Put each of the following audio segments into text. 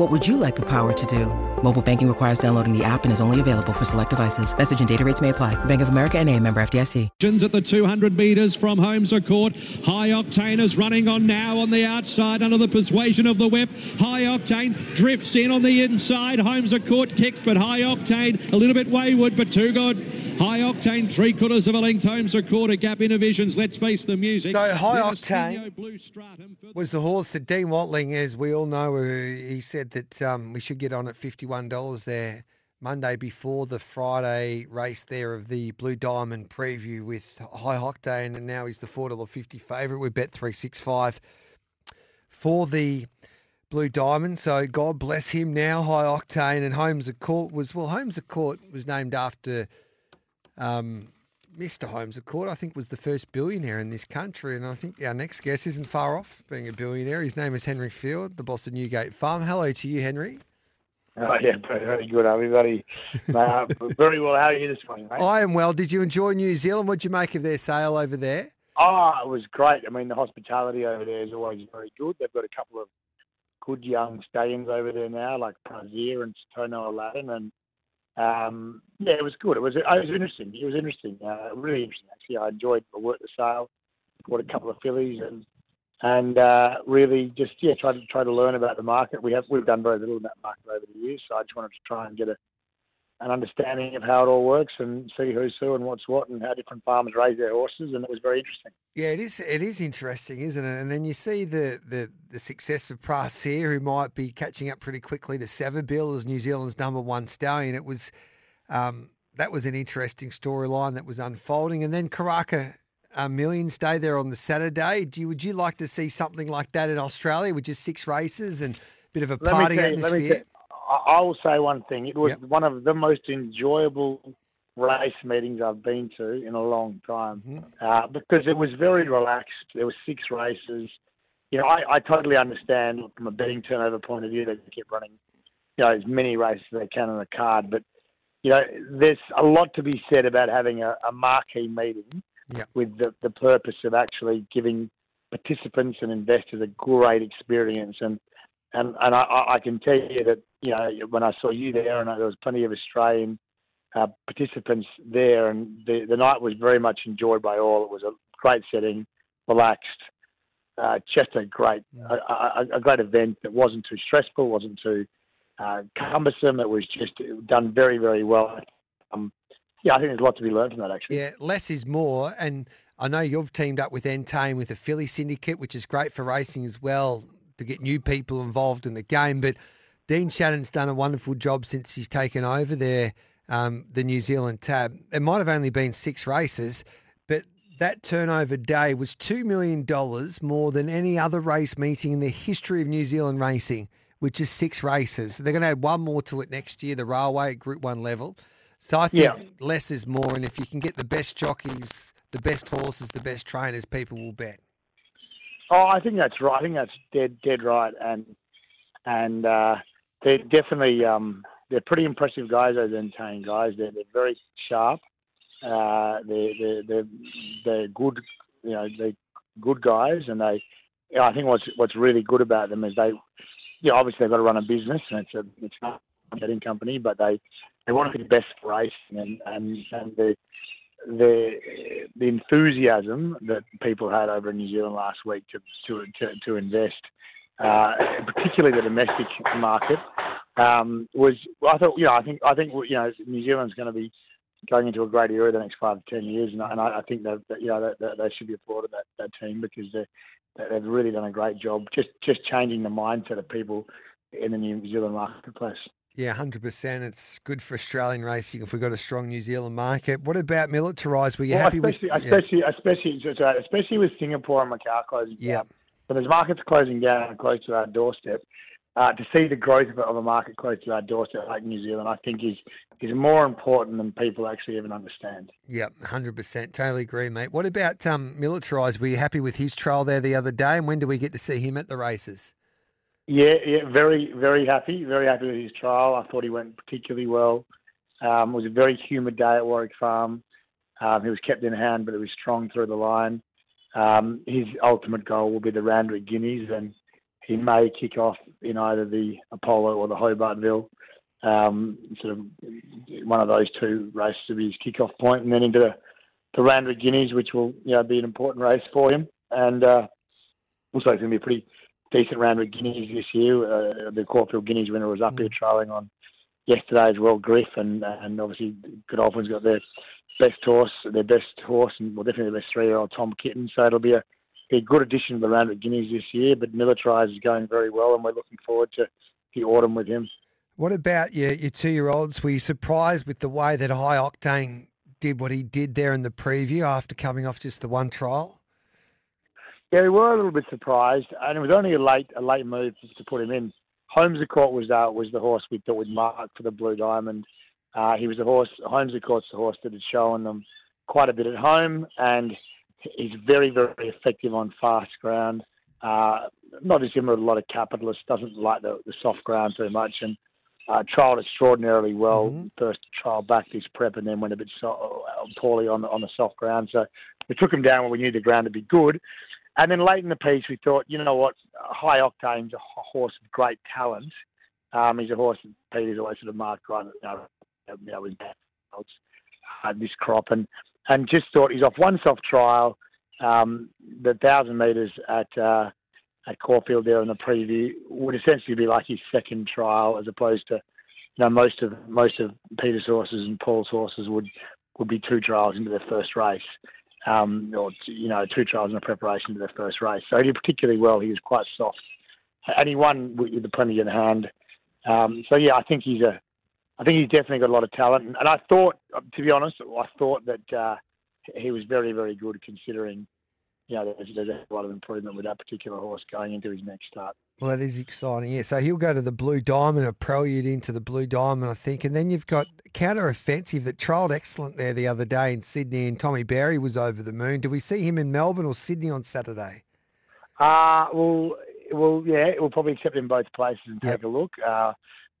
What would you like the power to do? Mobile banking requires downloading the app and is only available for select devices. Message and data rates may apply. Bank of America and a member FDIC. At the 200 metres from Holmes Court. High Octane is running on now on the outside under the persuasion of the whip. High Octane drifts in on the inside. Holmes Court kicks, but High Octane a little bit wayward, but too good. High Octane, three quarters of a length. Holmes a quarter gap Innovisions. Let's face the music. So High Octane was the horse that Dean Watling, as we all know, uh, he said that um, we should get on at $51 there Monday before the Friday race there of the Blue Diamond preview with High Octane, and now he's the $4.50 favourite. We bet 365 for the Blue Diamond. So God bless him now, High Octane. And Holmes a Court was, well, Holmes a Court was named after um, Mr. Holmes a Court, I think, was the first billionaire in this country. And I think our next guest isn't far off being a billionaire. His name is Henry Field, the boss of Newgate Farm. Hello to you, Henry. Oh, yeah, very good, everybody. uh, very well. How are you this morning, mate? I am well. Did you enjoy New Zealand? What did you make of their sale over there? Oh, it was great. I mean, the hospitality over there is always very good. They've got a couple of good young stallions over there now, like Brazier and Tono Aladdin, and um, yeah, it was good. It was it was interesting. It was interesting, uh, really interesting actually. I enjoyed the work the sale. Bought a couple of fillies and and uh, really just yeah try to try to learn about the market. We have we've done very little in that market over the years, so I just wanted to try and get a an understanding of how it all works and see who's who and what's what and how different farmers raise their horses, and it was very interesting. Yeah, it is. It is interesting, isn't it? And then you see the the, the success of Brazier, who might be catching up pretty quickly to Savabeel as New Zealand's number one stallion. It was um, that was an interesting storyline that was unfolding, and then Karaka. A million stay there on the Saturday. Do you, would you like to see something like that in Australia with just six races and a bit of a party you, atmosphere? I will say one thing. It was yep. one of the most enjoyable race meetings I've been to in a long time mm-hmm. uh, because it was very relaxed. There were six races. You know, I, I totally understand from a betting turnover point of view they keep running, you know, as many races as they can on the card. But you know, there's a lot to be said about having a, a marquee meeting yep. with the, the purpose of actually giving participants and investors a great experience and and and I, I, can tell you that you know when I saw you there, and there was plenty of Australian uh, participants there, and the the night was very much enjoyed by all. It was a great setting, relaxed, uh, just a great a, a, a, great event that wasn't too stressful, wasn't too uh, cumbersome. It was just done very very well. Um, yeah, I think there's a lot to be learned from that actually. Yeah, less is more, and I know you've teamed up with Entain with a filly syndicate, which is great for racing as well to get new people involved in the game. But Dean Shannon's done a wonderful job since he's taken over there, um, the New Zealand tab. It might have only been six races, but that turnover day was $2 million more than any other race meeting in the history of New Zealand racing, which is six races. They're going to add one more to it next year, the railway Group 1 level. So I think yeah. less is more. And if you can get the best jockeys, the best horses, the best trainers, people will bet. Oh, I think that's right. I think that's dead dead right, and and uh, they're definitely um, they're pretty impressive guys. Those Entain guys. They're they're very sharp. Uh, they're, they're they're they're good. You know, they're good guys, and they. You know, I think what's what's really good about them is they, you know, obviously they've got to run a business, and it's a it's not a betting company, but they they want to be the best racing, and and and the the the enthusiasm that people had over in New Zealand last week to to to, to invest, uh, particularly the domestic market, um, was I thought you know I think I think you know New Zealand's going to be going into a great era the next five to ten years, and, and I, I, think that, that you know that, that, they should be applauded that, that team because they they've really done a great job just just changing the mindset of people in the New Zealand marketplace. Yeah, hundred percent. It's good for Australian racing if we've got a strong New Zealand market. What about militarised? Were you well, happy especially, with especially, yeah. especially, especially with Singapore and Macau closing yeah. down? So there's markets closing down close to our doorstep. Uh, to see the growth of a market close to our doorstep like New Zealand, I think is is more important than people actually even understand. Yep, hundred percent, totally agree, mate. What about um, militarised? Were you happy with his trial there the other day, and when do we get to see him at the races? Yeah, yeah, very, very happy, very happy with his trial. I thought he went particularly well. Um, it was a very humid day at Warwick Farm. Um, he was kept in hand, but he was strong through the line. Um, his ultimate goal will be the Randwick Guineas, and he may kick off in either the Apollo or the Hobartville. Um, sort of one of those two races will be his kick-off point, and then into the, the Randwick Guineas, which will you know be an important race for him. And uh, also, it's going to be a pretty decent Randwick Guineas this year. Uh, the Caulfield Guineas winner was up mm. here trialling on yesterday as well, Griff, and and obviously Godolphin's got their best horse, their best horse, and well, definitely the best three-year-old Tom Kitten. So it'll be a, be a good addition to the Randwick Guineas this year. But Militarized is going very well, and we're looking forward to the autumn with him. What about your, your two-year-olds? Were you surprised with the way that High Octane did what he did there in the preview after coming off just the one trial? Yeah, we were a little bit surprised, and it was only a late a late move to put him in. Holmes Court was uh, was the horse we thought would mark for the Blue Diamond. Uh, he was the horse. Holmes of Court's the horse that had shown them quite a bit at home, and he's very very effective on fast ground. Uh, not dissimilar to a lot of capitalists. Doesn't like the, the soft ground too much, and uh, trialled extraordinarily well. Mm-hmm. First trial back this prep, and then went a bit so, uh, poorly on on the soft ground. So we took him down when we knew the ground to be good. And then late in the piece, we thought, you know what, High Octane's a horse of great talent. Um, he's a horse that Peter's always sort of marked right, you know, you know with uh, this crop, and and just thought he's off one soft trial, um, the thousand metres at uh, at Caulfield there in the preview would essentially be like his second trial, as opposed to, you know, most of most of Peter's horses and Paul's horses would would be two trials into their first race um, or you know two trials in the preparation to their first race. So he did particularly well. He was quite soft, and he won with the plenty in hand. Um, so yeah, I think he's a, I think he's definitely got a lot of talent. And I thought, to be honest, I thought that uh, he was very very good considering you know, there's, there's a lot of improvement with that particular horse going into his next start. Well, that is exciting. Yeah, so he'll go to the Blue Diamond, a prelude into the Blue Diamond, I think. And then you've got Counter Offensive that trialled excellent there the other day in Sydney, and Tommy Berry was over the moon. Do we see him in Melbourne or Sydney on Saturday? Uh, well, well, yeah, we'll probably accept in both places and take yep. a look. Uh,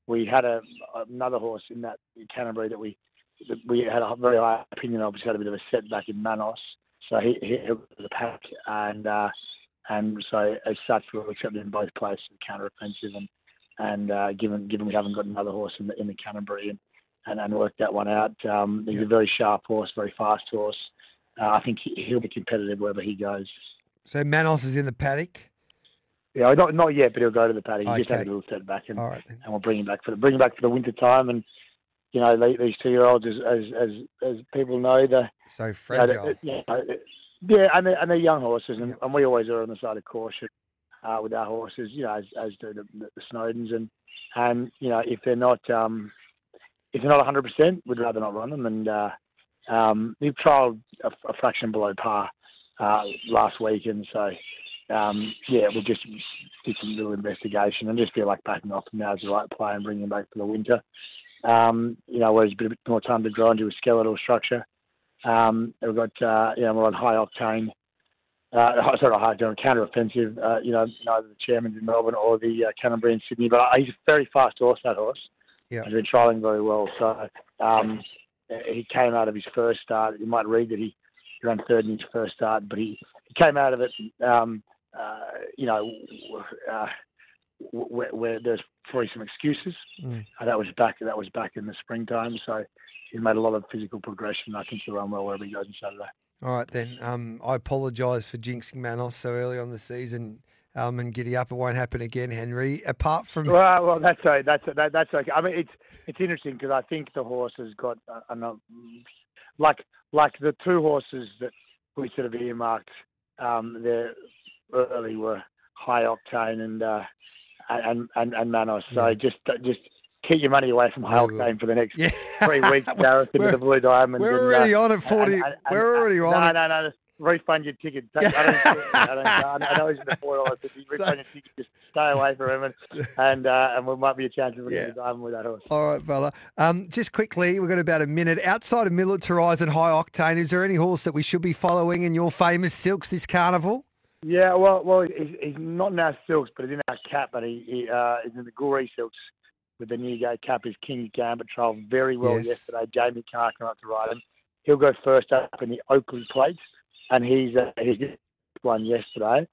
we had a, another horse in that Canterbury that we that we had a very high opinion of. He's had a bit of a setback in Manos. So he, he the pack, and uh, and so as such, we'll accept in both places, counter offensive, and and uh, given given we haven't got another horse in the in the Canterbury, and and, and work that one out. Um, he's yeah. a very sharp horse, very fast horse. Uh, I think he, will be competitive wherever he goes. So Manos is in the paddock. Yeah, not not yet, but he'll go to the paddock. He okay. just had a little setback, and and we'll bring him back for the bring him back for the winter time, and you know, these two year olds, as, as as as people know, the so fragile. You know, yeah, and they're, and they're young horses, and, and we always are on the side of caution uh, with our horses, you know, as, as do the, the Snowdens, and and you know, if they're not um, if they're not 100, percent we'd rather not run them. And uh, um, we've trialled a, a, fraction below par uh, last week, and so um, yeah, we'll just do some little investigation and just feel like backing off. now Now's the right play and bringing him back for the winter. Um, you know, a bit, a bit more time to grow into a skeletal structure. Um, we've got, uh, you know, we're on high octane, uh, sorry, high octane, counter offensive, uh, you know, neither the chairman's in Melbourne or the uh, Canterbury in Sydney, but he's a very fast horse, that horse. Yeah. He's been trialling very well. So um, he came out of his first start. You might read that he, ran third in his first start, but he, he came out of it, um, you know, uh, where, where there's probably some excuses. Mm. Uh, that was back that was back in the springtime, so he made a lot of physical progression. I think he'll run well wherever he goes on Saturday. All right then. Um, I apologise for jinxing Manos so early on the season. um, and giddy up. It won't happen again, Henry. Apart from well, well, that's okay. That's that, that's okay. I mean, it's it's interesting because I think the horse has got enough, like like the two horses that we sort of earmarked um, there early were high octane and uh, and and and Manos. So yeah. just just keep your money away from High Octane for the next yeah. three weeks, Gareth, into the Blue Diamond. We're and, already uh, on at 40. And, and, we're already on. No, no, no refund your ticket. I don't, I, don't, I know he's in the four dollars, but you refund your ticket. Just stay away from him, and and, uh, and we might be a chance of yeah. diamond with that horse. All right, brother. Um, just quickly, we've got about a minute. Outside of militarised and high octane, is there any horse that we should be following in your famous silks this carnival? Yeah, well, well, he's, he's not in our silks, but he's in our cap, but he, he uh, is in the Gooree silks with the Newgate cap. Is King's Gambit trial very well yes. yesterday. Jamie Kah came up to ride him. He'll go first up in the Oakleigh Plate and he's uh, he's won yesterday,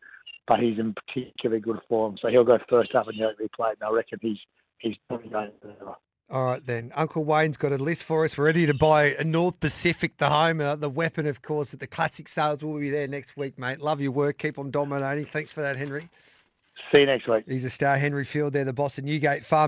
but he's in particularly good form. So he'll go first up in the Oakleigh Plate, and I reckon he's he's probably going to. All right, then. Uncle Wayne's got a list for us. We're ready to buy a North Pacific, the home, uh, the weapon, of course, at the classic sales will be there next week, mate. Love your work. Keep on dominating. Thanks for that, Henry. See you next week. He's a star, Henry Field. They're the boss of Newgate Farm.